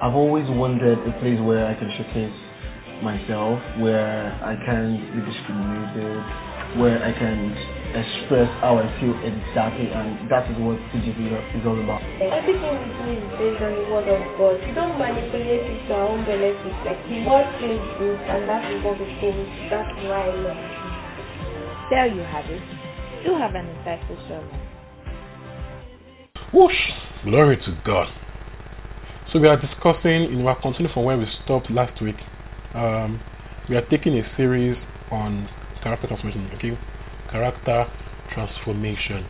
I've always wanted a place where I can showcase myself, where I can be discriminated, where I can express how I feel exactly, and that is what TGC is all about. Everything we do is based on the word of God. We don't manipulate it to our own benefit. Like the word feels good, and that is what we think. That's why I love it. There you have it. Do have an insightful sermon. Whoosh! Glory to God. So we are discussing, you know, we're continuing from where we stopped last week. Um, we are taking a series on character transformation, okay? Character transformation.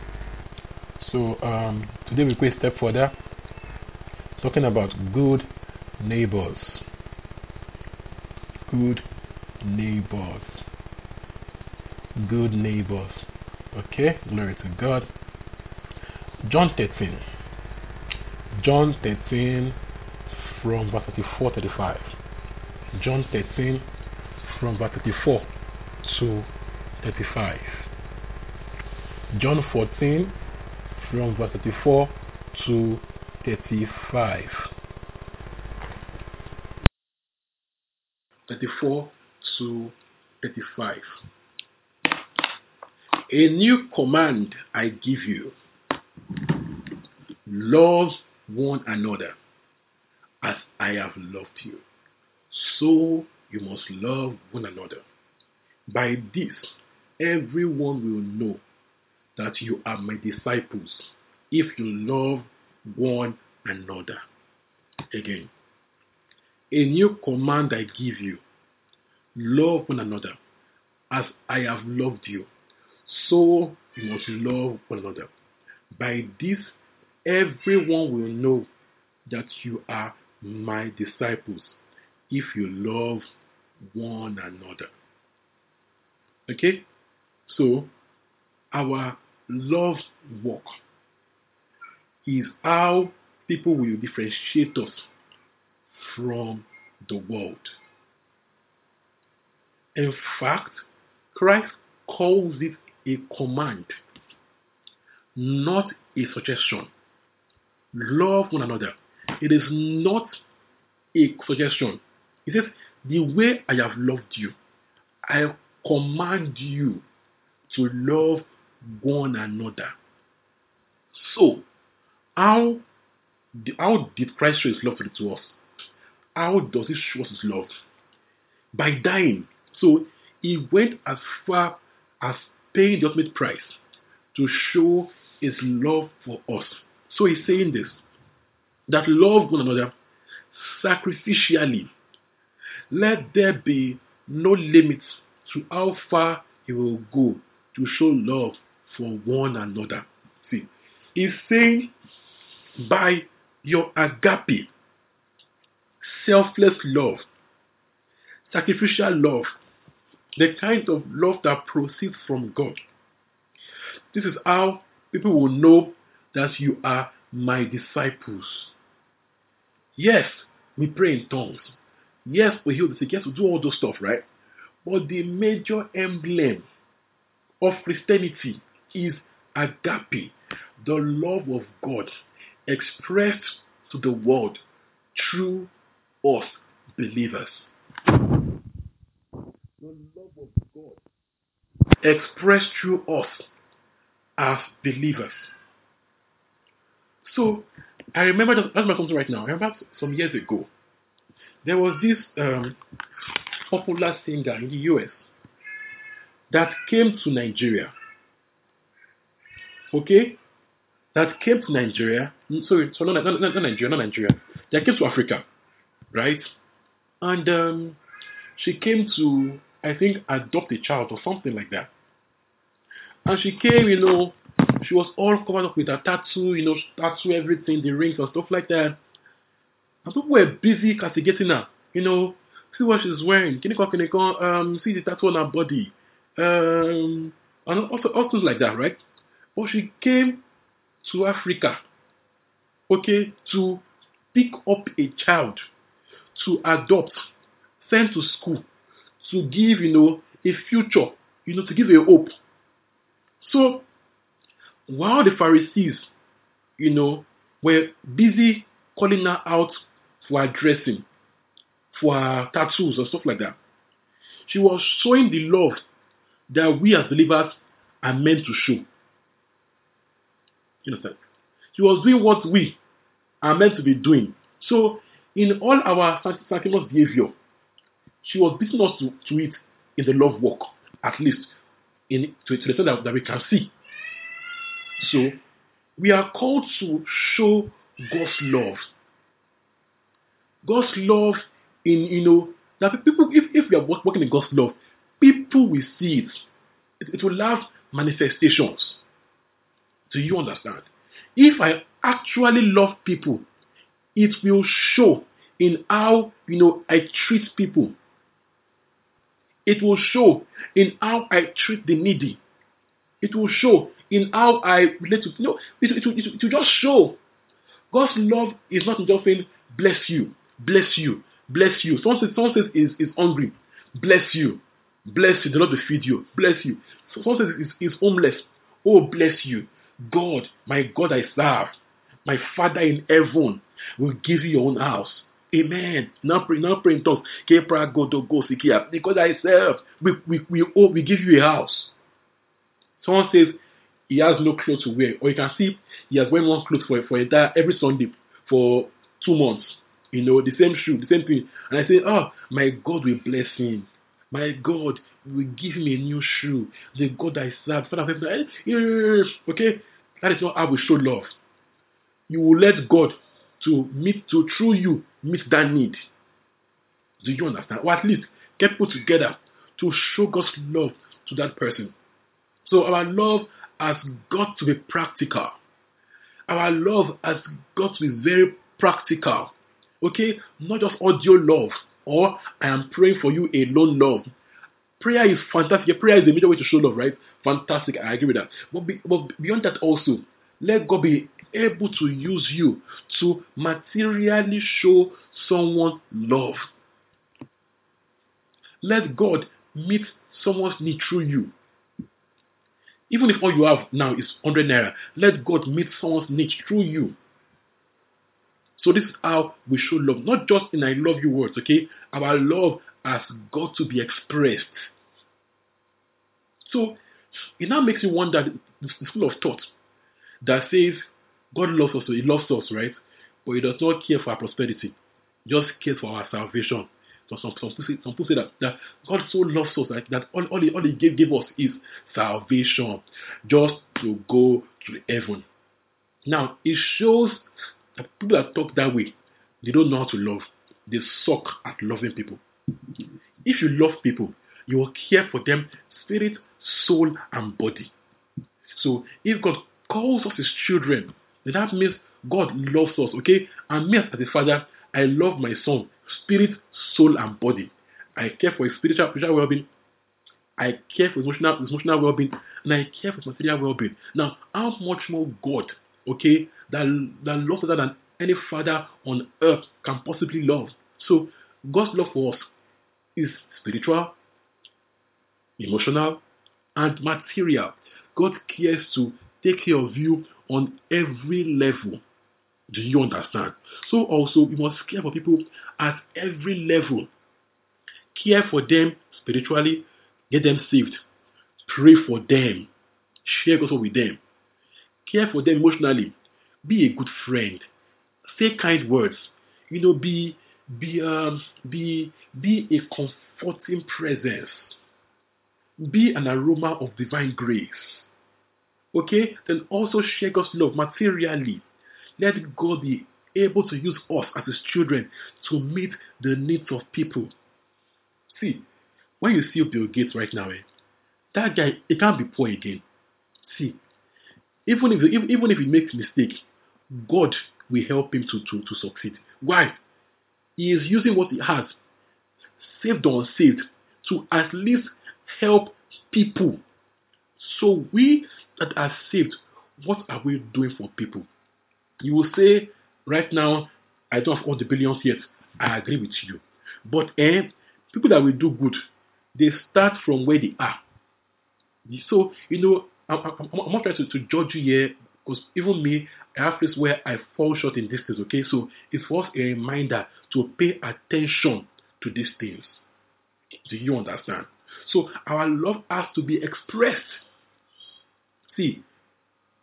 So um, today we go a step further, talking about good neighbors. Good neighbors. Good neighbors. Okay, glory to God. John 13. John 13 from verse 34 35. John 13 from verse 34 to 35. John 14 from verse 34 to 35. 34 to 35. A new command I give you love one another I have loved you. So you must love one another. By this, everyone will know that you are my disciples if you love one another. Again, a new command I give you love one another as I have loved you. So you must love one another. By this, everyone will know that you are my disciples if you love one another. Okay? So, our love walk is how people will differentiate us from the world. In fact, Christ calls it a command, not a suggestion. Love one another. It is not a suggestion. He says, The way I have loved you, I command you to love one another. So, how, how did Christ show his love to us? How does he show us his love? By dying. So, he went as far as paying the ultimate price to show his love for us. So, he's saying this that love one another sacrificially. Let there be no limits to how far you will go to show love for one another. See, he's saying by your agape, selfless love, sacrificial love, the kind of love that proceeds from God. This is how people will know that you are my disciples. Yes, we pray in tongues. Yes, we heal the sick. Yes, we do all those stuff, right? But the major emblem of Christianity is agape, the love of God expressed to the world through us believers. The love of God expressed through us as believers. So, I remember, that's my something right now. I remember some years ago, there was this um, popular singer in the US that came to Nigeria. Okay? That came to Nigeria. Sorry, so not, not, not Nigeria, not Nigeria. That came to Africa. Right? And um, she came to, I think, adopt a child or something like that. And she came, you know, she was all covered up with a tattoo, you know, tattoo everything, the rings and stuff like that. And people were busy castigating her, you know, see what she's wearing. Can you go, um, see the tattoo on her body. Um, and also, all things like that, right? But she came to Africa, okay, to pick up a child, to adopt, send to school, to give, you know, a future, you know, to give a hope. So, while the Pharisees, you know, were busy calling her out for her dressing, for her tattoos and stuff like that, she was showing the love that we as believers are meant to show. You understand? She was doing what we are meant to be doing. So, in all our sanctimonious behavior, she was beating us to, to it in the love walk, at least in to, to the extent that, that we can see. So, we are called to show God's love. God's love in, you know, that people, if, if we are working in God's love, people will see it. It, it will have manifestations. Do you understand? If I actually love people, it will show in how you know I treat people. It will show in how I treat the needy. It will show in how I relate to you know, it, it, it, it will just show. God's love is not just saying bless you, bless you, bless you. Someone says, someone says is, is hungry, bless you, bless you, the Lord will feed you, bless you. So someone says is, is homeless, oh bless you. God, my God I serve, my Father in heaven will give you your own house. Amen. Now pray, now pray in tongues. Because I serve, we, we, we, oh, we give you a house. Someone says he has no clothes to wear, or you can see he has wearing one clothes for, for entire every Sunday for two months. You know, the same shoe, the same thing. And I say, Oh, my God will bless him. My God will give him a new shoe. The God I serve, Father of heaven. Eh, eh, eh, okay? That is not how we show love. You will let God to meet to through you meet that need. Do you understand? Or at least get put together to show God's love to that person. So our love has got to be practical. Our love has got to be very practical. Okay? Not just audio love or I am praying for you alone love. Prayer is fantastic. Prayer is the major way to show love, right? Fantastic. I agree with that. But, be, but beyond that, also, let God be able to use you to materially show someone love. Let God meet someone's need through you. Even if all you have now is 100 naira, let God meet someone's need through you. So this is how we show love, not just in I love you words, okay? Our love has got to be expressed. So it now makes me wonder the school of thought that says God loves us, so He loves us, right? But He does not care for our prosperity, just cares for our salvation. So some, some, some people say that, that God so loves us that, that all, all, he, all He gave, gave us is salvation, just to go to heaven. Now, it shows that people that talk that way, they don't know how to love. They suck at loving people. If you love people, you will care for them spirit, soul, and body. So if God calls us his children, then that means God loves us, okay? And me as a father, I love my son, spirit, soul, and body. I care for his spiritual, spiritual well-being. I care for his emotional, his emotional well-being, and I care for his material well-being. Now, how much more God, okay, that, that loves us than any father on earth can possibly love. So, God's love for us is spiritual, emotional, and material. God cares to take care of you on every level. Do you understand? So also we must care for people at every level. Care for them spiritually, get them saved. Pray for them. Share gospel with them. Care for them emotionally. Be a good friend. Say kind words. You know, be be um be be a comforting presence. Be an aroma of divine grace. Okay? Then also share God's love materially. Let God be able to use us as His children to meet the needs of people. See, when you see Bill Gates right now, eh, that guy, he can't be poor again. See, even if even if he makes mistake, God will help him to, to, to succeed. Why? He is using what he has. saved or unsaved, to at least help people. So we that are saved, what are we doing for people? You will say, right now, I don't have all the billions yet. I agree with you. But eh, people that will do good, they start from where they are. So, you know, I'm, I'm, I'm not trying to, to judge you here because even me, I have places where I fall short in these things, okay? So it's for us a reminder to pay attention to these things. Do you understand? So our love has to be expressed. See,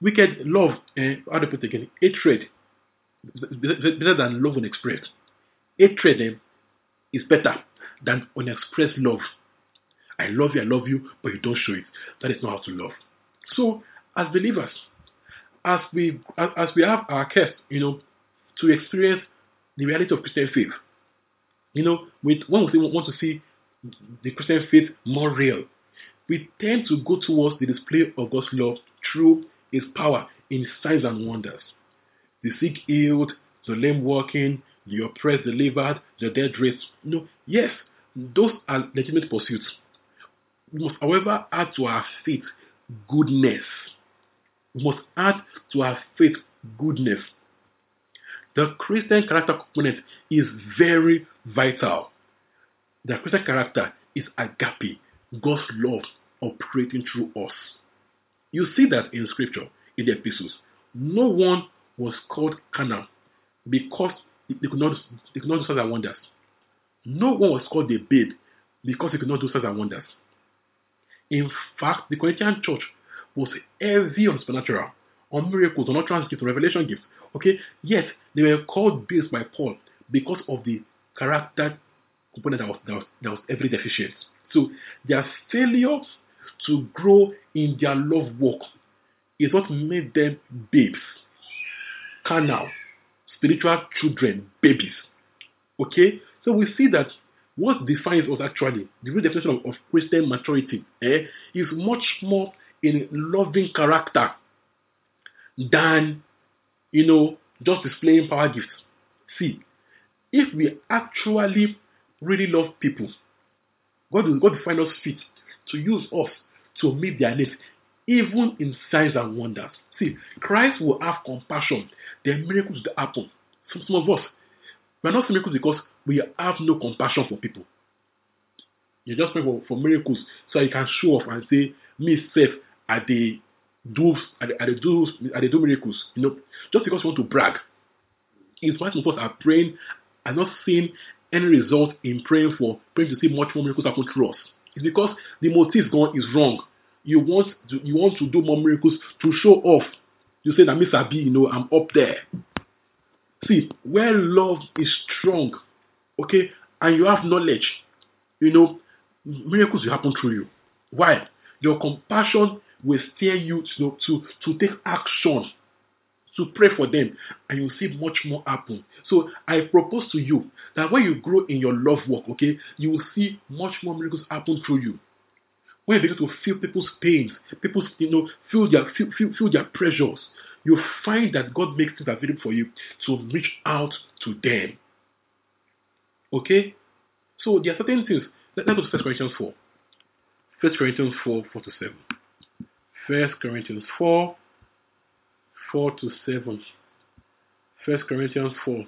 wicked love, eh, how do I put it again? Hatred better than love unexpressed. Hatred eh, is better than unexpressed love. I love you, I love you, but you don't show it. That is not how to love. So, as believers, as we as, we have our quest, you know, to experience the reality of Christian faith, you know, with when we want to see the Christian faith more real, we tend to go towards the display of God's love through His power in signs and wonders. The sick healed, the lame walking, the oppressed delivered, the dead raised. No, yes, those are legitimate pursuits. We must, however, add to our faith goodness. We must add to our faith goodness. The Christian character component is very vital. The Christian character is agape, God's love operating through us. You see that in scripture, in the epistles. No one was called carnal because they could not, they could not do signs and wonders. No one was called a babe because they could not do signs and wonders. In fact, the Corinthian church was heavy on supernatural, on miracles, on utterance gifts, on revelation gifts. Okay, yet they were called babes by Paul because of the character component that was, that was, that was heavily deficient. So their failure to grow in their love walk is what made them babes, carnal, spiritual children, babies. Okay? So we see that what defines us actually, the real definition of, of Christian maturity, eh, is much more in loving character than, you know, just displaying power gifts. See, if we actually really love people, God will, God find us fit to use us to meet their needs, even in signs and wonders. See, Christ will have compassion. Then miracles will happen. Some, some of us, we're not miracles because we have no compassion for people. You just pray for, for miracles so you can show off and say, me safe at the do at the, the do at the do miracles. You know, just because you want to brag. Why some of us are praying and not seeing any result in praying for praying to see much more miracles happen through us. It's because the motive gone is wrong. You want to you want to do more miracles to show off. You say that Mr. B, you know, I'm up there. See, where love is strong, okay, and you have knowledge, you know, miracles will happen through you. Why? Your compassion will steer you to, to, to take action, to pray for them, and you will see much more happen. So I propose to you that when you grow in your love work, okay, you will see much more miracles happen through you. When you begin to feel people's pains, people's, you know, feel their feel, feel, feel their pressures, you find that God makes things available for you to reach out to them. Okay? So there are certain things. Let, us go to 1 Corinthians 4. 1 Corinthians 4, 4 to 7. 1 Corinthians 4, 4 to 7. 1 Corinthians 4.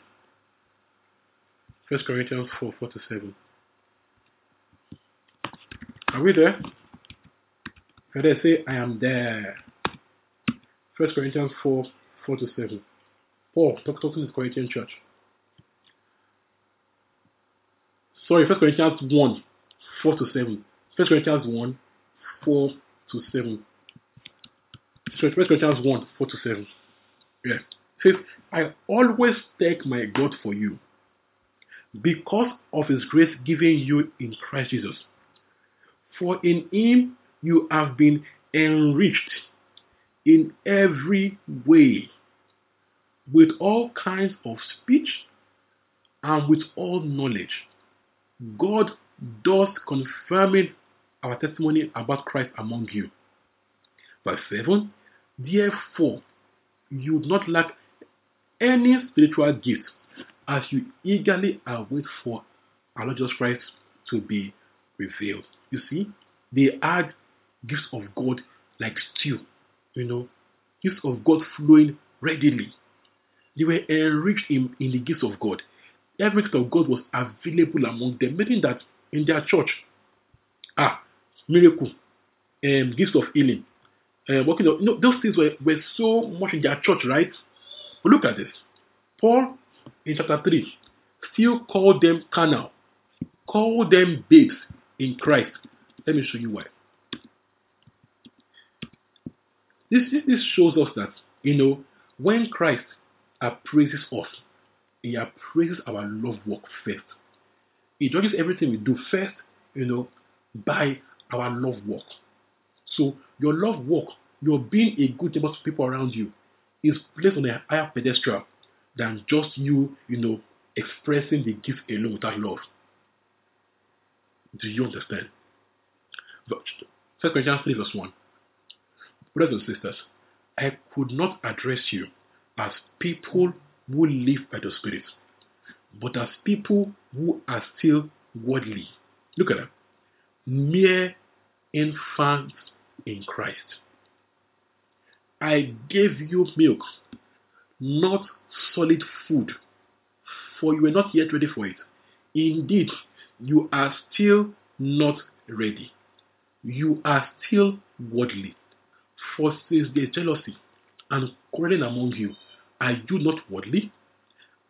1 Corinthians 4, 4 to 7. Are we there? Can I say, I am there? 1 Corinthians 4, 4 to 7. Paul talking to the Corinthian church. Sorry, 1 Corinthians 1, 4 to 7. 1 Corinthians 1, 4 to 7. Sorry, 1 Corinthians 1, 4 to 7. Yeah. It says, I always thank my God for you because of his grace given you in Christ Jesus. For in him you have been enriched in every way with all kinds of speech and with all knowledge. God does confirming our testimony about Christ among you. Verse 7 Therefore, you do not lack any spiritual gift as you eagerly await for our Lord Jesus Christ to be revealed. You see, they had gifts of God like stew, you know, gifts of God flowing readily. They were enriched in, in the gifts of God. Every gift of God was available among them, meaning that in their church, ah, miracle, um, gifts of healing, uh, working, you know, those things were, were so much in their church, right? But look at this. Paul in chapter 3 still called them carnal, called them babes in Christ. Let me show you why. This, this, this shows us that, you know, when Christ appraises us, he appraises our love work first. He judges everything we do first, you know, by our love work. So your love work, your being a good neighbor to people around you, is placed on a higher pedestal than just you, you know, expressing the gift alone without love. Do you understand? Second Corinthians 3 verse 1. Brothers and sisters, I could not address you as people who live by the Spirit, but as people who are still worldly. Look at that. Mere infants in Christ. I gave you milk, not solid food, for you were not yet ready for it. Indeed, you are still not ready. You are still worldly. For since there is jealousy and quarreling among you, are you not worldly?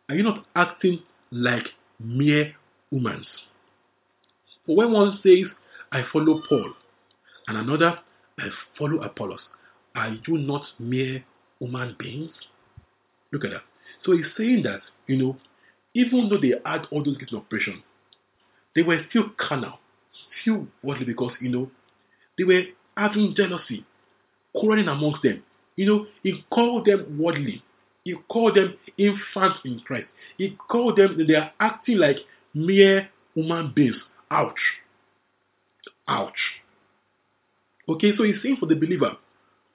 Are you not acting like mere humans? For when one says, I follow Paul, and another, Uh, follow Apollos, are you not mere human beings? Look at that. So he's saying that, you know, even though they had all those gifts in operation, they were still carnal, still worldly because, you know, they were having jealousy, quarreling amongst them. You know, he called them worldly. He called them infants in Christ. He called them, they are acting like mere human beings. Ouch. Ouch. Okay, so he's saying for the believer,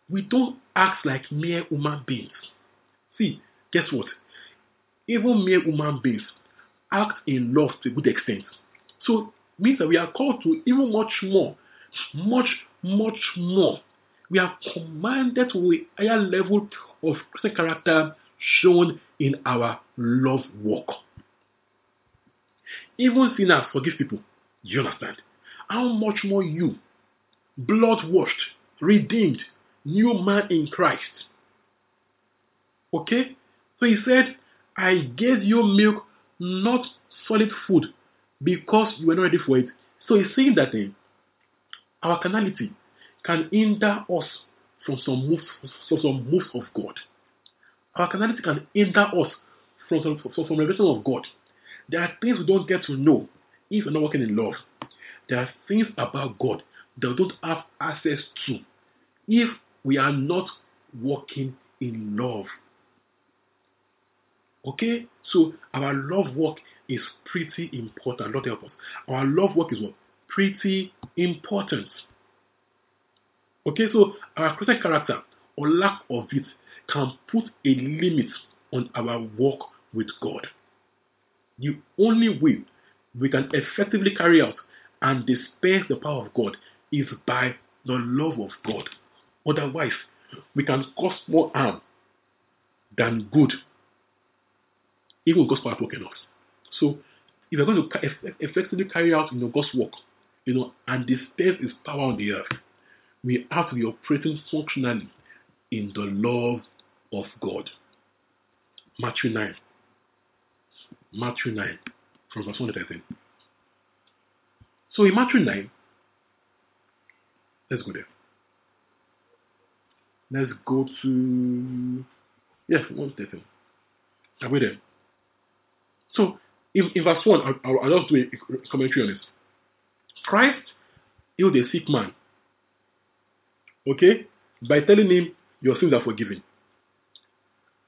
we don't act like mere human beings. See, guess what? Even mere human beings act in love to a good extent. So means that we are called to even much more, much, much more. We are commanded to a higher level of Christian character shown in our love walk. Even sinners forgive people. You understand? How much more you, blood washed, redeemed, new man in Christ. Okay? So he said, I gave you milk, not solid food, because you were not ready for it. So he's saying that uh, our carnality can hinder us from some moves, from some moves of God. Our carnality can hinder us from some, from revelation of God. There are things we don't get to know if we're not working in love. There are things about God we don't have access to if we are not walking in love. Okay? So our love work is pretty important. Lord help us. Our love work is what? Pretty important. Okay, so our Christian character or lack of it can put a limit on our walk with God. The only way we can effectively carry out and dispense the power of God is by the love of God. Otherwise, we can cause more harm than good, even God's power working us. So, if we're going to effectively carry out you know, God's work, you know, and dispense His power on the earth, we have to be operating functionally in the love of God. Matthew 9. Matthew 9, from verse 1 to 13. So in Matthew 9, let's go there. Let's go to, yes, 1 13. Are we there? So in, in verse 1, I'll, I'll, I'll just do a commentary on this. Christ healed a sick man, okay, by telling him, Your sins are forgiven.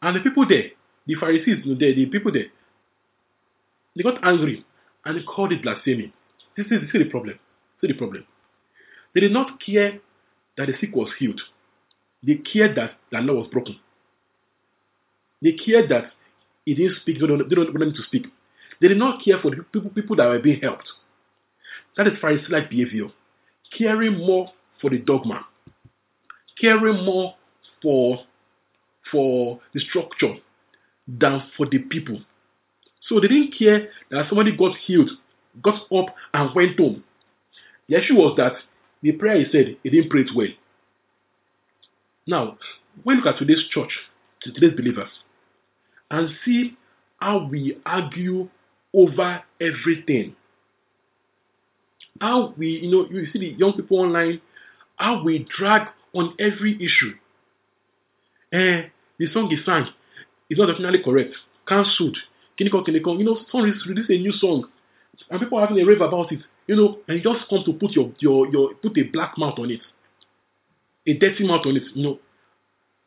And the people there, the Pharisees, you the people there, they got angry and they called it blasphemy. This is, is the problem. See the problem. They did not care that the sick was healed. They cared that the law was broken. They cared that he didn't speak, they don't, want him to speak. They did not care for the people, people that were being helped. That is Pharisee-like behavior. Caring more for the dogma, caring more for for the structure than for the people. So they didn't care that somebody got healed, got up and went home. The issue was that the prayer he said he didn't pray it well. Now, you look at today's church, today's believers, and see how we argue over everything. How we, you know, you see the young people online, how we drag on every issue. Eh, the song is sang is not definitely correct. Cancelled. Kiniko Kiniko. You know, someone is releasing a new song. And people are having a rave about it. You know, and you just come to put your your your put a black mouth on it. A dirty mouth on it. You know.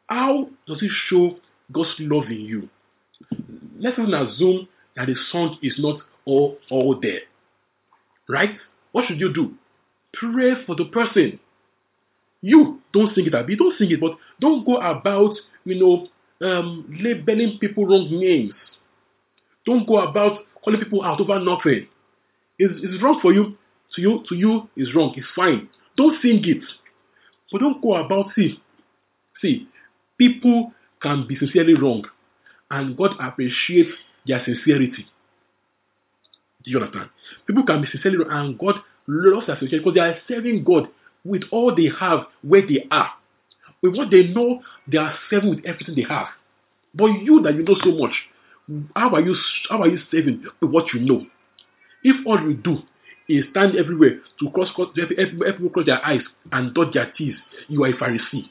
How does it show God's love in you? Let's even assume that the song is not all all there. Right? What should you do? Pray for the person. You don't sing it, Abby. Don't sing it, but don't go about, you know, um, labeling people wrong names. Don't go about calling people out over nothing. It's, wrong for you. To you, to you, is wrong. It's fine. Don't sing it. But don't go about, see, see, people can be sincerely wrong. And God appreciates their sincerity. Do you understand? People can be sincerely wrong and God loves their sincerity because they are serving God with all they have where they are. With what they know, they are serving with everything they have. But you that you know so much, how are you how are you saving with what you know? If all we do is stand everywhere to cross cross everyone cross their eyes and dot their teeth, you are a Pharisee.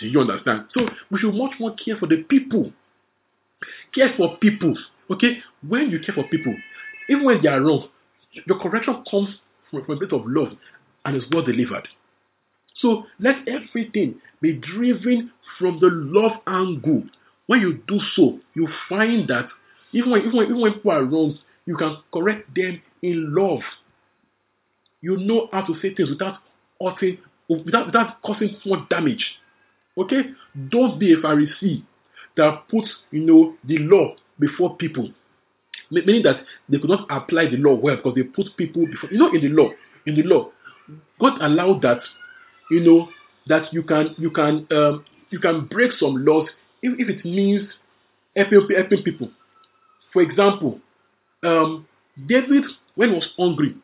Do you understand? So we should much more care for the people. Care for people. Okay? When you care for people, even when they are wrong, your correction comes from, from a bit of love and is well delivered. So let everything be driven from the love angle. When you do so, you find that even when, even when, even when people are wrong, you can correct them in love. You know how to say things without hurting, without, without causing more damage. Okay? Don't be a Pharisee that puts, you know, the law before people. Meaning that they could not apply the law well because they put people before. You know, in the law, in the law, God allowed that, you know, that you can you can um, you can break some laws if, if it means helping, helping people. For example, um, David, when he was hungry,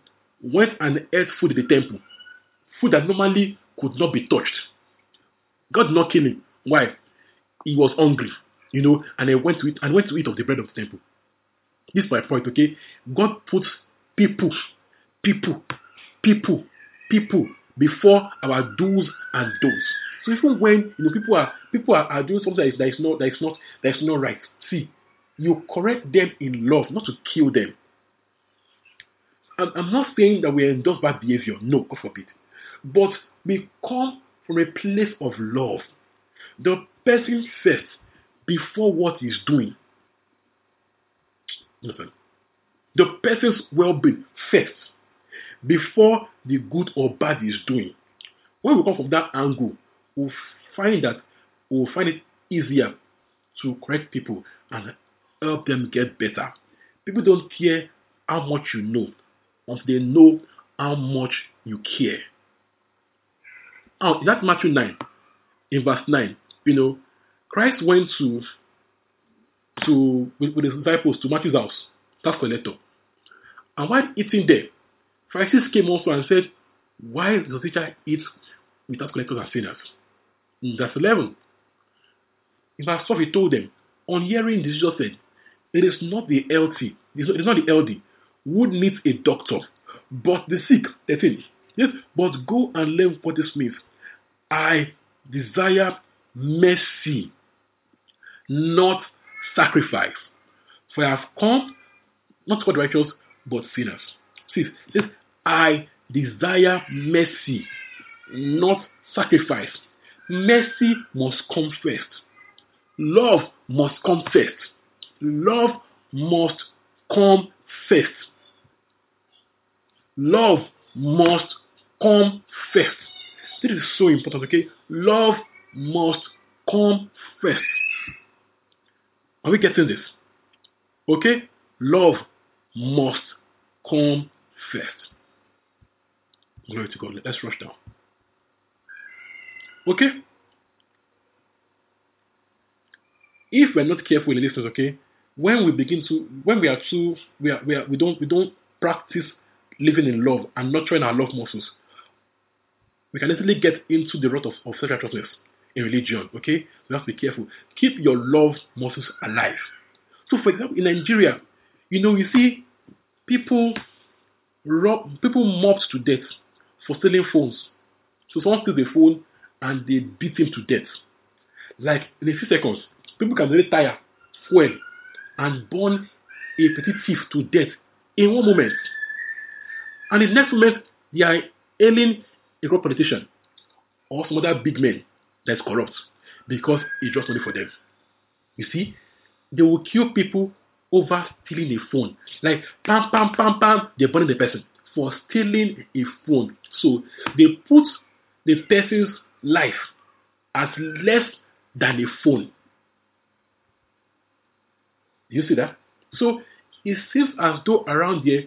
went and ate food in the temple, food that normally could not be touched. God did not kill him. Why? He was hungry, you know, and he went to eat and went to eat of the bread of the temple. This is my point, okay? God puts people, people, people, people before our do's and don'ts. So even when you know people are people are, are doing something that is, that is not that is not that is not right, see, you correct them in love, not to kill them. I'm, not saying that we endorse bad behavior. No, God forbid. But we come from a place of love. The person first before what he's doing. Listen. The person's well-being first before the good or bad he's doing. When we come from that angle, we'll find that we'll find it easier to correct people and help them get better. People don't care how much you know until they know how much you care. Now, that's Matthew 9, in verse 9, you know, Christ went to to with, with his disciples to Matthew's house, tax collector. And while eating there, Pharisees came also and said, Why does the teacher eat with tax collectors and sinners? In verse 11, in verse 12, he told them, On hearing this, Jesus said, It is not the healthy, it is not the LD who needs a doctor, but the sick. 13. Yes, but go and learn what this means. I desire mercy, not sacrifice. For I have come not for the righteous, but sinners. See, this I desire mercy, not sacrifice. Mercy must come first. Love must come first. Love must come first. Love must come first. This is so important, okay? Love must come first. Are we getting this? Okay? Love must come first. Glory to God. Let's rush down. Okay? If we're not careful in this, okay, when we begin to, when we are too, we are, we are, we don't, we don't practice living in love and nurturing our love muscles, we can easily get into the rut of, of self righteousness in religion. Okay, we have to be careful. Keep your love muscles alive. So, for example, in Nigeria, you know, you see people rob, people mobbed to death for stealing phones. So someone steals a phone and they beat him to death. Like in a few seconds, people can really tire, fuel, and burn a petty thief to death in one moment. And the next moment, they are ailing a corrupt politician or some other big man that's corrupt because he draws money for them. You see, they will kill people over stealing a phone. Like, pam, pam, pam, pam, they're burning the person for stealing a phone. So they put the person's life as less than a phone. You see that? So it seems as though around here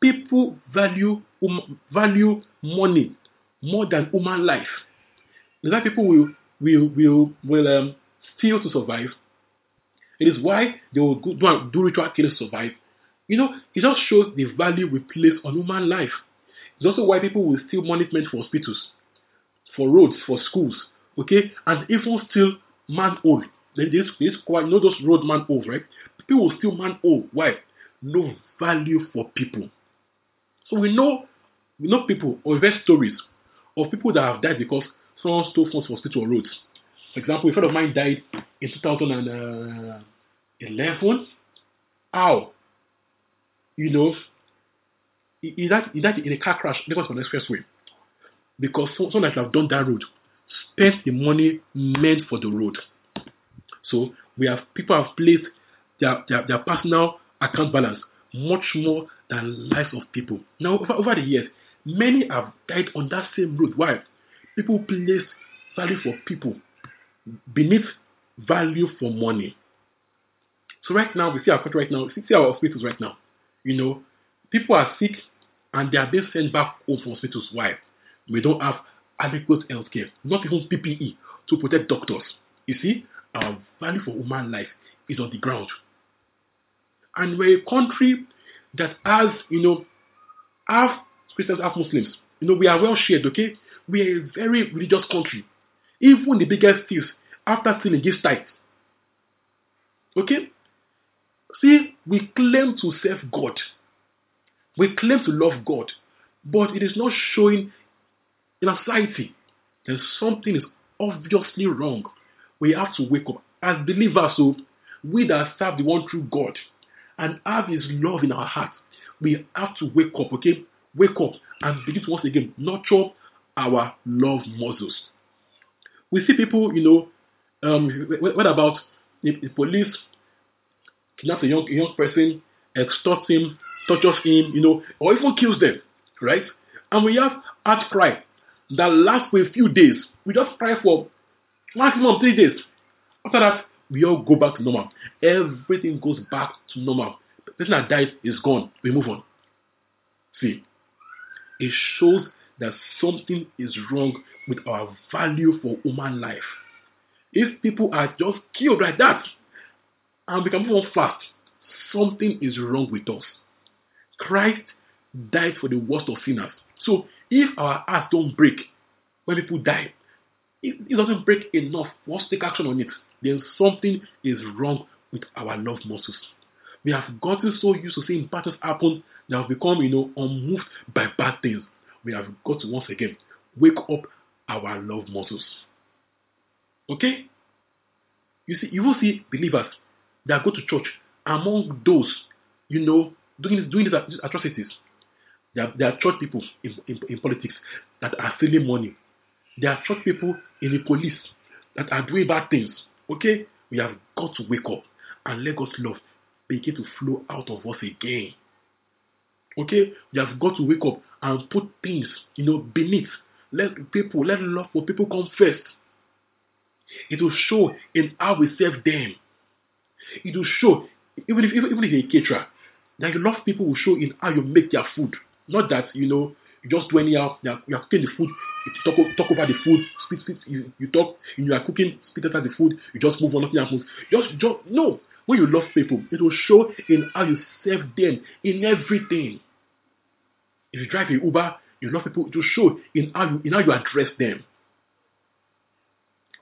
people value um, value money more than human life. Is That people will will will will um, steal to survive. It is why they will go, do, do ritual killing to survive. You know, it just shows the value we place on human life. It's also why people will steal money meant for hospitals, for roads, for schools, okay, and even steal manhole. This this quite you know those road manholes, right? People will steal manhole. Why? No value for people. So we know we know people or even stories of people that have died because someone stole funds for hospital roads. For example, a friend of mine died in 2011. Uh, How? You know, he, he, died, he died in a car crash because of an expressway. Because someone that have done that road spent the money meant for the road. So we have people have placed their, their, their personal account balance much more than lives of people. Now, over, over the years, many have died on that same road. Why? People place value for people beneath value for money. So right now, we see our country right now, we see our hospitals right now. You know, people are sick and they are being sent back home from hospitals. Why? We don't have adequate health care, not even PPE to protect doctors. You see, our value for human life is on the ground. And we're a country that has, you know, half Christians, half Muslims. You know, we are well shared, okay? We are a very religious country. Even the biggest thieves, after stealing, give tithes. Okay? See, we claim to serve God. We claim to love God. But it is not showing in our society. that something is obviously wrong. We have to wake up. As believers, so we that serve the one true God and have his love in our hearts, we have to wake up, okay? Wake up and begin to once again nurture our love muscles. We see people, you know, um, what about the, police kidnaps a young, a young person, extorts him, tortures him, you know, or even kills them, right? And we have outcry that lasts for a few days. We just cry for maximum three days. After that, we all go back to normal. Everything goes back to normal. The person that died is gone. We move on. See, it shows that something is wrong with our value for human life. If people are just killed like that and we can move on fast, something is wrong with us. Christ died for the worst of sinners. So if our hearts don't break when people die, it, doesn't break enough for us take action on it, then something is wrong with our love muscles. We have gotten so used to seeing bad things happen that have become, you know, unmoved by bad things. We have got to once again wake up our love muscles. Okay? You see, you will see believers that go to church among those, you know, doing, doing these atrocities. There are, there are church people in, in, in politics that are stealing money. There are church people in the police that are doing bad things. Okay? We have got to wake up and let God's love begin to flow out of us again. Okay? We have got to wake up and put things, you know, beneath. Let people, let love for people come first. It will show in how we serve them. It will show, even if even, if you're a caterer, that you love people will show in how you make their food. Not that, you know, you just do anyhow, you are, you are cooking the food, you talk, talk over the food, spit, spit, you, you talk, you are cooking, spit over the food, you just move on, nothing happens. Just, just, no. When you love people, it will show in how you serve them, in everything. If you drive a Uber, you love people, it will show in how you, in how you address them.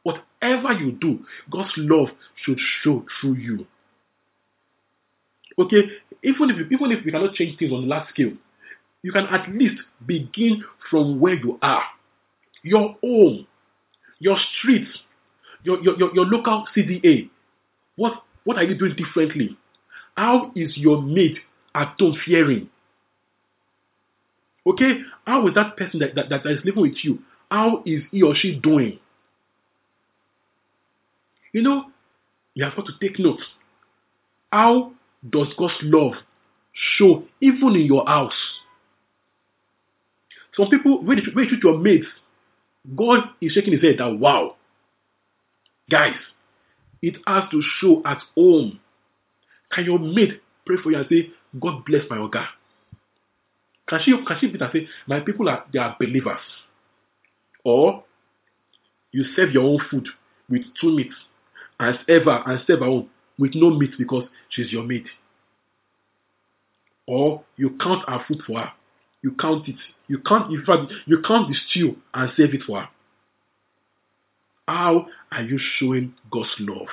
Whatever you do, God's love should show through you. Okay, even if you, even if we cannot change things on the large scale, you can at least begin from where you are. Your home, your streets, your, your, your, your local CDA. What what are you doing differently? How is your mate at home fearing? Okay, how is that person that, that, that is living with you? How is he or she doing? You know, you have got to take note. How does God's love show even in your house? Some people, when you treat your mates, God is shaking his head that, wow. Guys, it has to show at home. Can your mate pray for you and say, God bless my Oga? Can she, can she be and say, my people are, they are believers? Or you serve your own food with two meats and ever and serve her own with no meat because she's your mate. Or you count her food for her. You count it. You count in fact you the stew and save it for her. How are you showing God's love?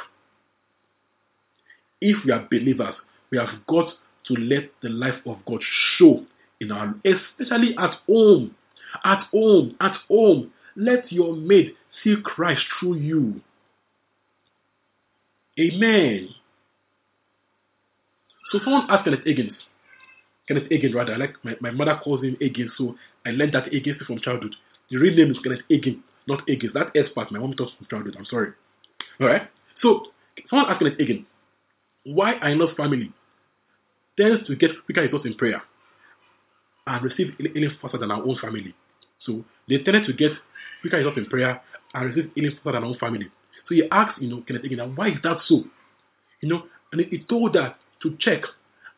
If we are believers, we have got to let the life of God show in our especially at home. At home, at home. Let your mate see Christ through you. Amen. So someone asked Kenneth Higgins. Kenneth Hagin, rather. I like my, my mother calls him Hagin, so I learned that Hagin from childhood. The real name is Kenneth Hagin, not Higgins. That S part, my mom taught from childhood. I'm sorry. Alright? So someone asked Kenneth Hagin, why Ainlow's family tends to get quicker results in prayer and receive healing faster than our own family. So they tended to get quicker results in prayer and receive healing faster than our own family. So he asked, you know, Kenneth Hagin, why is that so? You know, and he told her to check,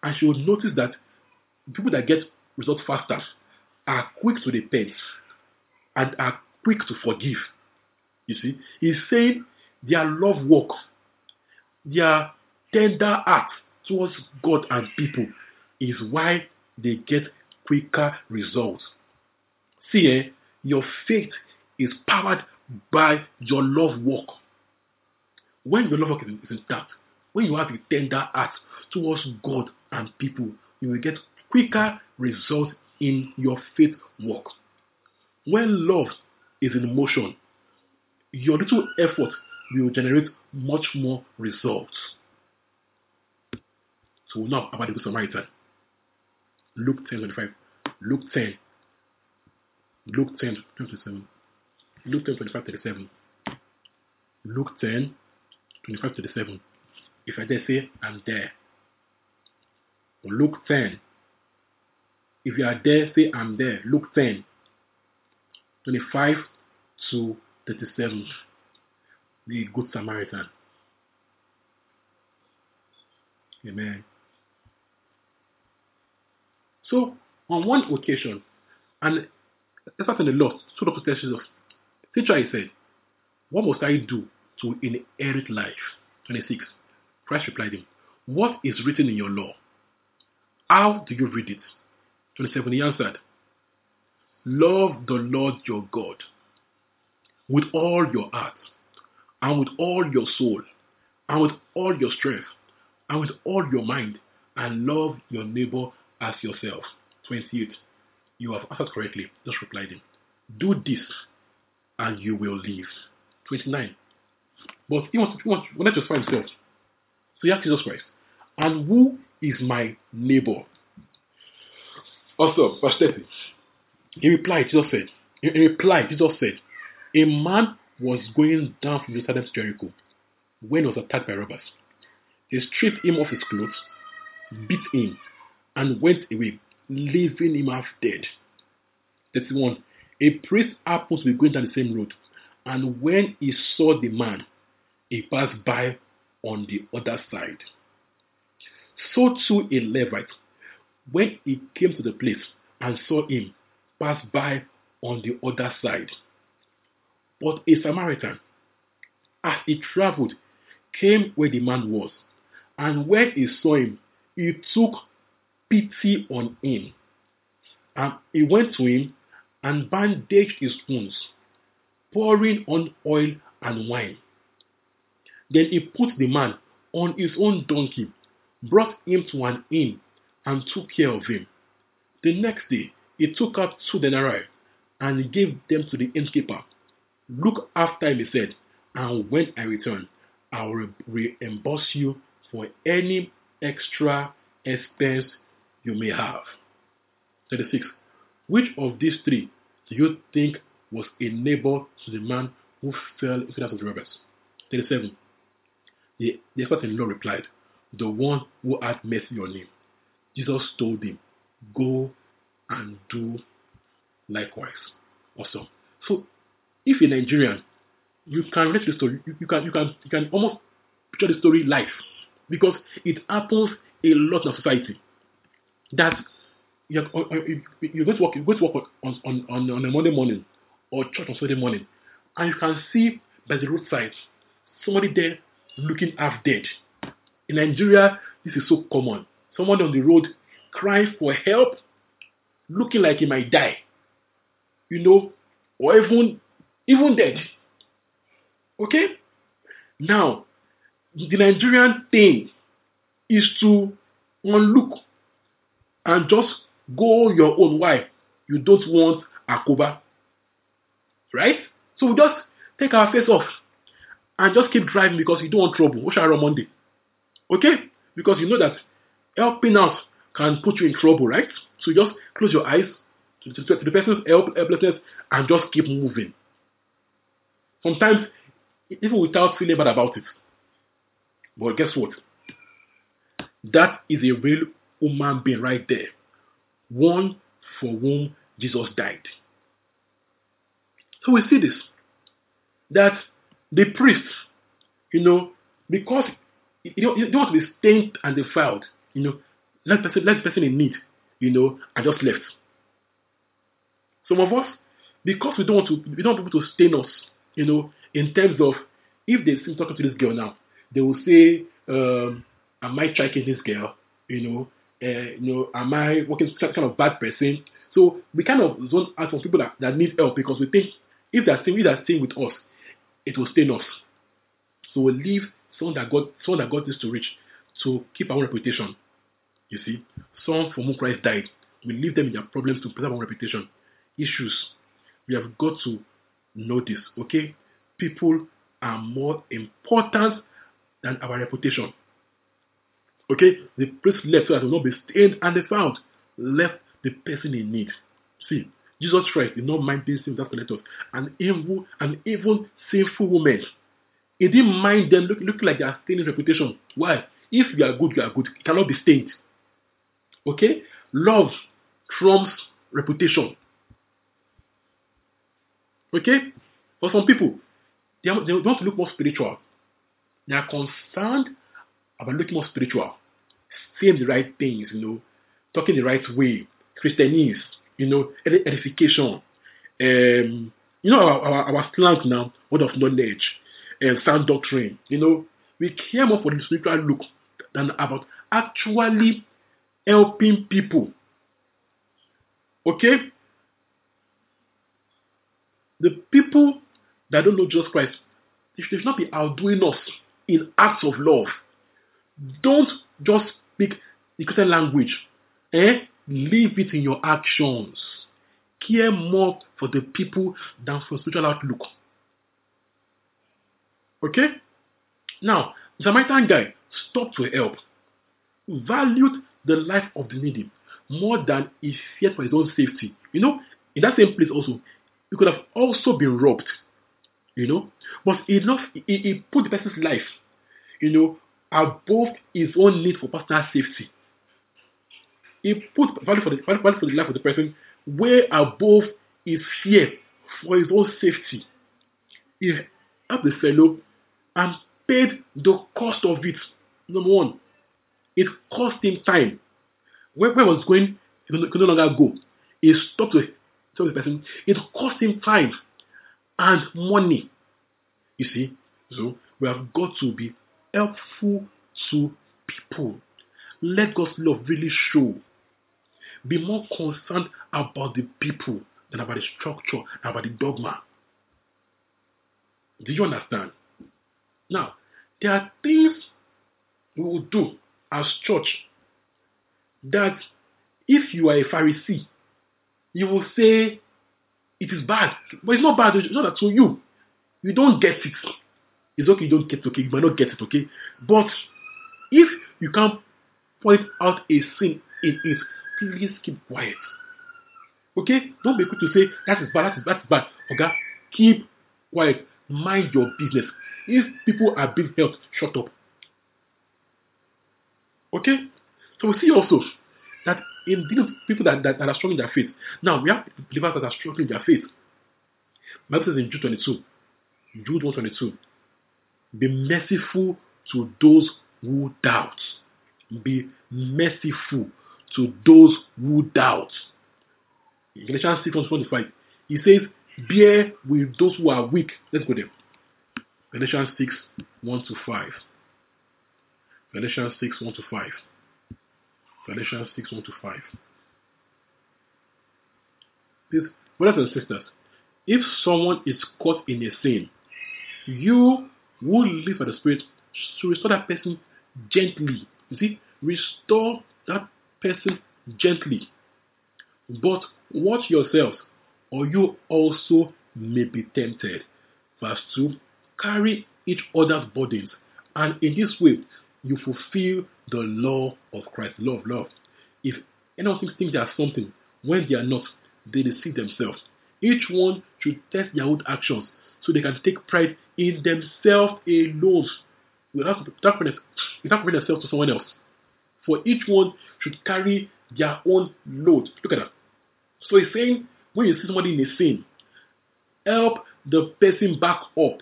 and she would notice that people that get results faster are quick to repent and are quick to forgive. You see, he's saying their love work, their tender heart towards God and people is why they get quicker results. See, eh, your faith is powered by your love work. When your love work is, intact, when you have a tender heart towards God and people, you will get quicker results in your faith work. When love is in motion, your little effort will generate much more results. So now about the Good Samaritan. Luke 10 25. Luke 10. Luke 10 27. Luke 10 25 37. Luke 10 25 37. If I dare say, I'm there. Luke 10. If you are there, say, I'm there. Luke 10. 25 to 37. The Good Samaritan. Amen. So, on one occasion, and that's in the Lord stood up to tell Jesus, Teacher, he said, What must I do to inherit life? 26. Christ replied him, What is written in your law? How do you read it? 27. He answered, Love the Lord your God with all your heart, and with all your soul, and with all your strength, and with all your mind, and love your neighbor as yourself. 28. You have answered correctly. Just replied him. Do this, and you will live. 29. But he wants, he wants, to justify himself. So he asked Jesus Christ, and who is my neighbor? Also, verse 30. He replied, Jesus said, in reply, Jesus said, a man was going down from Jerusalem to Jericho when he was attacked by robbers. They stripped him of his clothes, beat him, and went away, leaving him half dead. 31. A priest happened to be going down the same road, and when he saw the man, he passed by on the other side. So too a Levite, when he came to the place and saw him pass by on the other side. But a Samaritan, as he traveled, came where the man was, and when he saw him, he took pity on him. And he went to him and bandaged his wounds, pouring on oil and wine. Then he put the man on his own donkey, brought him to an inn, and took care of him. The next day, he took out two denarii and gave them to the innkeeper. Look after him, he said, and when I return, I will reimburse you for any extra expense you may have. 36. Which of these three do you think was a neighbor to the man who fell into the of the robbers? 37. The, the expert in law replied, The one who had mercy on him. Jesus told him, Go and do likewise. Awesome. So, if you're Nigerian, you can read the story. You, you, can you can you can almost picture the story live because it happens a lot in society. That you're, uh, uh, you're going to work, you're going to work on, on, on, on a Monday morning or church on Sunday morning, and you can see by the roadside somebody there looking half dead. In Nigeria, this is so common. Someone on the road crying for help, looking like he might die. You know, or even even dead. Okay? Now, the Nigerian thing is to unlook and just go your own way. You don't want a cover. Right? So we just take our face off and just keep driving because you don't want trouble. Run Monday? Okay? Because you know that helping out can put you in trouble, right? So just close your eyes to, to, to the person's help, helplessness and just keep moving. Sometimes, even without feeling bad about it. But guess what? That is a real human being right there. One for whom Jesus died. So we see this. That the priest, you know, because you don't, want to be stained and defiled, you know, let person, let person in need, you know, and just left. Some of us, because we don't want to, we don't want people to stain us, you know, in terms of if they see talking to this girl now, they will say, um, "Am I striking this girl?" You know, uh, you know, am I working kind of bad person? So we kind of zone out from people that, that need help because we think if they're staying, if they're with us, it will stain us. So we leave someone that God, someone that God is to reach to keep our reputation. You see, someone for whom Christ died, we leave them in their problems to preserve our reputation. Issues. We have got to this, okay? People are more important than our reputation. Okay? The priest left so that will not be stained and defiled. Left the person in need. See, Jesus Christ did not mind being without us. And evil and even sinful women. He didn't mind them looking look like they are staining reputation. Why? If you are good, you are good. It cannot be stained. Okay? Love trumps reputation. Okay? For some people, they, they want to look more spiritual. They are concerned about looking more spiritual, saying the right things, you know, talking the right way, Christianese, you know, edification, um, you know, our, our, our slang now, word of knowledge, and sound doctrine, you know, we care more for the spiritual look than about actually helping people. Okay? The people that don't know Jesus Christ, they should not be outdoing us in acts of love. Don't just speak the Christian language. Eh? Leave it in your actions. Care more for the people than for spiritual outlook. Okay? Now, the Samaritan guy stopped to help, valued the life of the needy more than he feared for his own safety. You know, in that same place also, he could have also been robbed. You know, but enough he, he put the person's life, you know, above his own need for personal safety. He put value for the value for the life of the person way above his fear for his own safety. He helped the fellow and paid the cost of it. Number one, it cost him time. Where, where was going, he could no longer go. he stopped to tell the person, it cost him time and money. You see, so we have got to be helpful to people. Let God's love really show. Be more concerned about the people than about the structure, and about the dogma. Do you understand? Now, there are things we will do as church that if you are a Pharisee, you will say it is bad. But it's not bad, it's not that to you. You don't get it. It's okay, you don't get it, okay, you might not get it, okay. But if you can point out a sin in it, please keep quiet. Okay? Don't be quick to say that is bad, that is that is bad. Okay? Keep quiet. Mind your business. If people are being helped, shut up. Okay? So we see also that in dealing people that, that, that, are strong in their faith. Now we have believers that are strong in their faith. Bible says in Jude 22, Jude 122, be merciful to those who doubt. Be merciful to those who doubt. In Galatians 6 25, he says, Bear with those who are weak. Let's go there. Galatians 6 1 to 5. Galatians 6 1 to 5. Galatians 6 1 to 5. Please, brothers and sisters, if someone is caught in a sin, you who live by the Spirit should restore that person gently. You see, restore that person gently. But watch yourselves, or you also may be tempted. Verse 2 Carry each other's burdens, and in this way you fulfill the law of Christ, of love. If anyone thinks they are something when they are not, they deceive themselves. Each one should test their own actions so they can take pride in themselves alone without comparing themselves to someone else. For each one should carry their own load. Look at that. So he's saying when you see somebody in a sin, help the person back up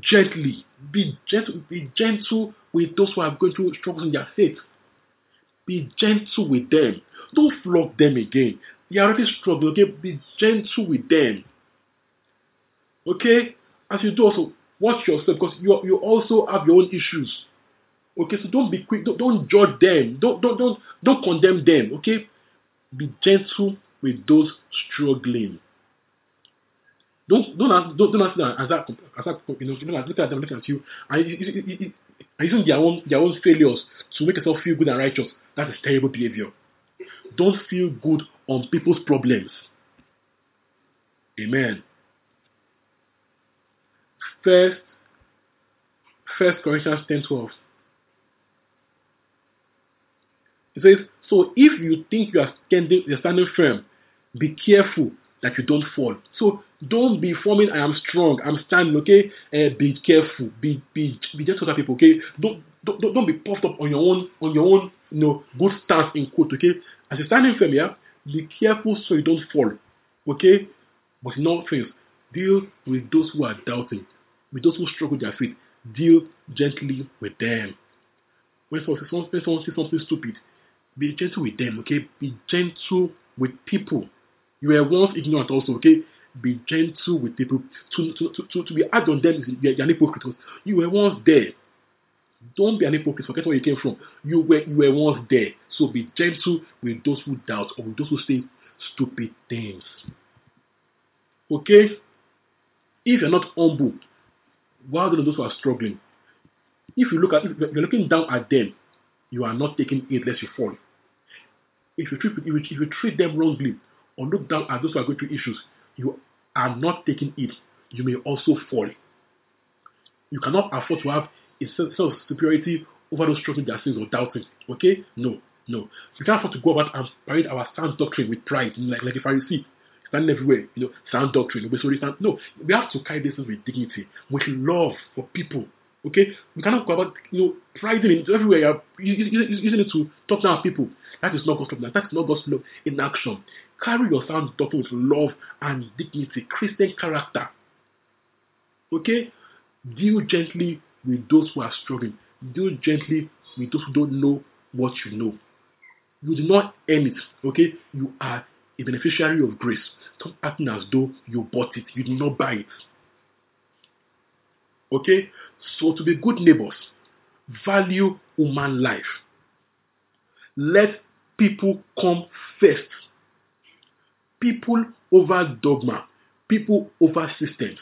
gently. Be gentle, be gentle with those who are going through struggles in their faith. Be gentle with them. Don't flog them again. They are already struggling, okay? Be gentle with them. Okay? As you do also, watch yourself because you, you also have your own issues. Okay, so don't be quick, don't, don't judge them, don't, don't, don't, don't condemn them, okay? Be gentle with those struggling. Don't don't ask, don't, don't ask them as that as that you know, you know look at them looking at you and using their own their own failures to make yourself feel good and righteous. That is terrible behavior. Don't feel good on people's problems. Amen. First First Corinthians ten twelve. It says, So if you think you are standing, you're standing firm, be careful that you don't fall. So don't be forming I am strong, I'm standing, okay? Uh, be careful, be be be gentle to people, okay? Don't, don't don't be puffed up on your own on your own you know good stance in quote, okay? As you're standing firm, yeah, be careful so you don't fall. Okay? But in all things, deal with those who are doubting, with those who struggle with their faith. Deal gently with them. When someone, says, when someone says something stupid, be gentle with them, okay? Be gentle with people. You were once ignorant also, okay? Be gentle with people. To, to, to, to, be hard on them, you're an hypocrite. You were once there. Don't be an hypocrite. Forget where you came from. You were you were once there. So be gentle with those who doubt or with those who say stupid things. Okay? If you're not humble, done those who are struggling. If you look at if you're looking down at them, you are not taking it lest you fall. If you treat if you, if you treat them wrongly or look down at those who are going through issues, you are not taking it. You may also fall. You cannot afford to have a sense of superiority over those struggling their sins or doubting. Okay? No, no. We can't afford to go about and parade our sound doctrine with pride, like, like a Pharisee, standing everywhere, you know, sound doctrine, sorry, stand. No, we have to carry this with dignity, with love for people. Okay? We cannot go about, you know, priding it everywhere, You're using it to talk down people. That is not God's love. That is not God's love in action. Carry your sound doctrine with love and dignity, Christian character. Okay? Deal gently with those who are struggling. Deal gently with those who don't know what you know. You do not earn it. Okay? You are a beneficiary of grace. Stop acting as though you bought it. You did not buy it. Okay? So to be good neighbors, value human life. Let people come first. People over dogma. People over systems.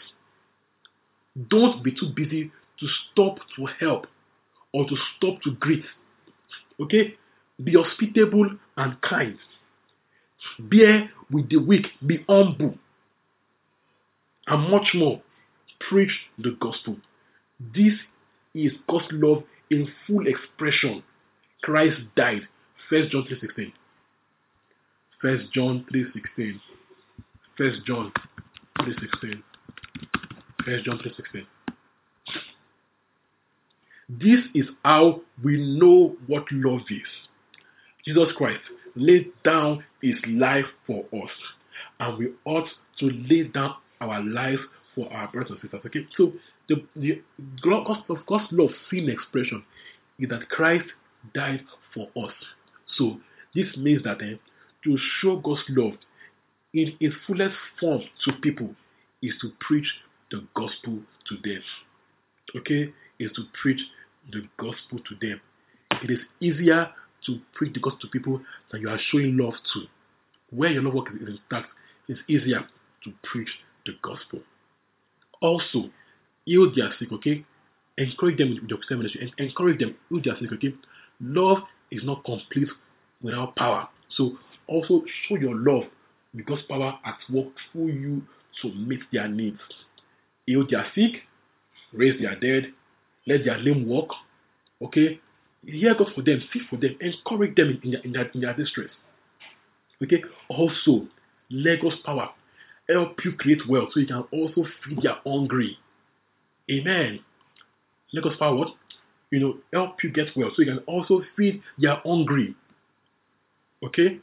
Don't be too busy to stop to help or to stop to greet. Okay? Be hospitable and kind. Bear with the weak. Be humble. And much more. Preach the gospel. This is God's love in full expression. Christ died. First John 3.16. First John 3.16. First John 3.16. First John 3.16. This is how we know what love is. Jesus Christ laid down his life for us, and we ought to lay down our lives for our brothers and sisters. Okay, so the, the God's, God's love seen expression is that Christ died for us. So this means that eh, to show God's love in its fullest form to people is to preach the gospel to them. Okay, is to preach the gospel to them. It is easier to preach the gospel to people that you are showing love to. Where your love work is intact, it's easier to preach the gospel. Also, heal their sick, okay? Encourage them with your Christian ministry. Encourage them, heal their sick, okay? Love is not complete without power. So also show your love because power at work through you to meet their needs. Heal their sick, raise their dead, let their limb walk. Okay? Hear God for them, see for them, encourage them in their, in their, in their distress. Okay? Also, let God's power help you create wealth so you can also feed your hungry. Amen. Let us what? You know, help you get well so you can also feed your hungry. Okay?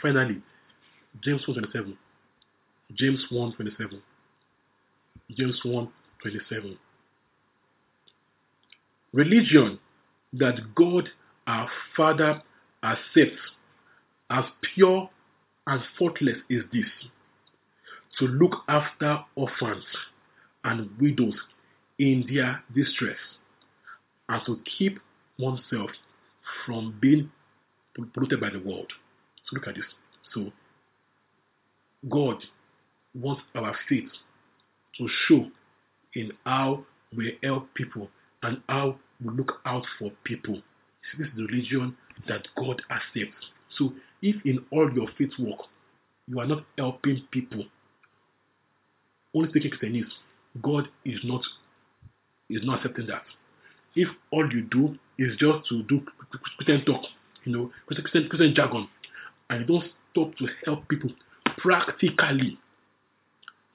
Finally, James 1.27. James 1.27. James 1.27. Religion that God our Father accepts as pure and faultless is this to look after orphans and widows in their distress and to keep oneself from being polluted by the world. So look at this. So God wants our faith to show in how we help people and how we look out for people. This is the religion that God accepts. So if in all your faith work you are not helping people, only speaking Christianese, God is not is not accepting that. If all you do is just to do Christian talk, you know, Christian, Christian jargon, and you don't stop to help people practically,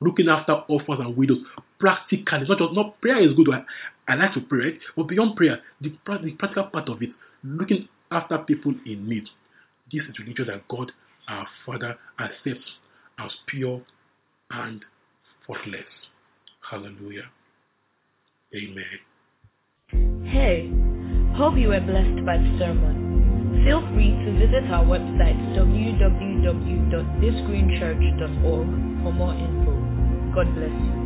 looking after orphans and widows practically, not just not prayer is good. I, I like to pray, right? but beyond prayer, the, the practical part of it, looking after people in need. This is religion that God, our Father, accepts as pure and faultless. Hallelujah. Amen. Hey, hope you were blessed by the sermon. Feel free to visit our website www.thisgreenchurch.org for more info. God bless you.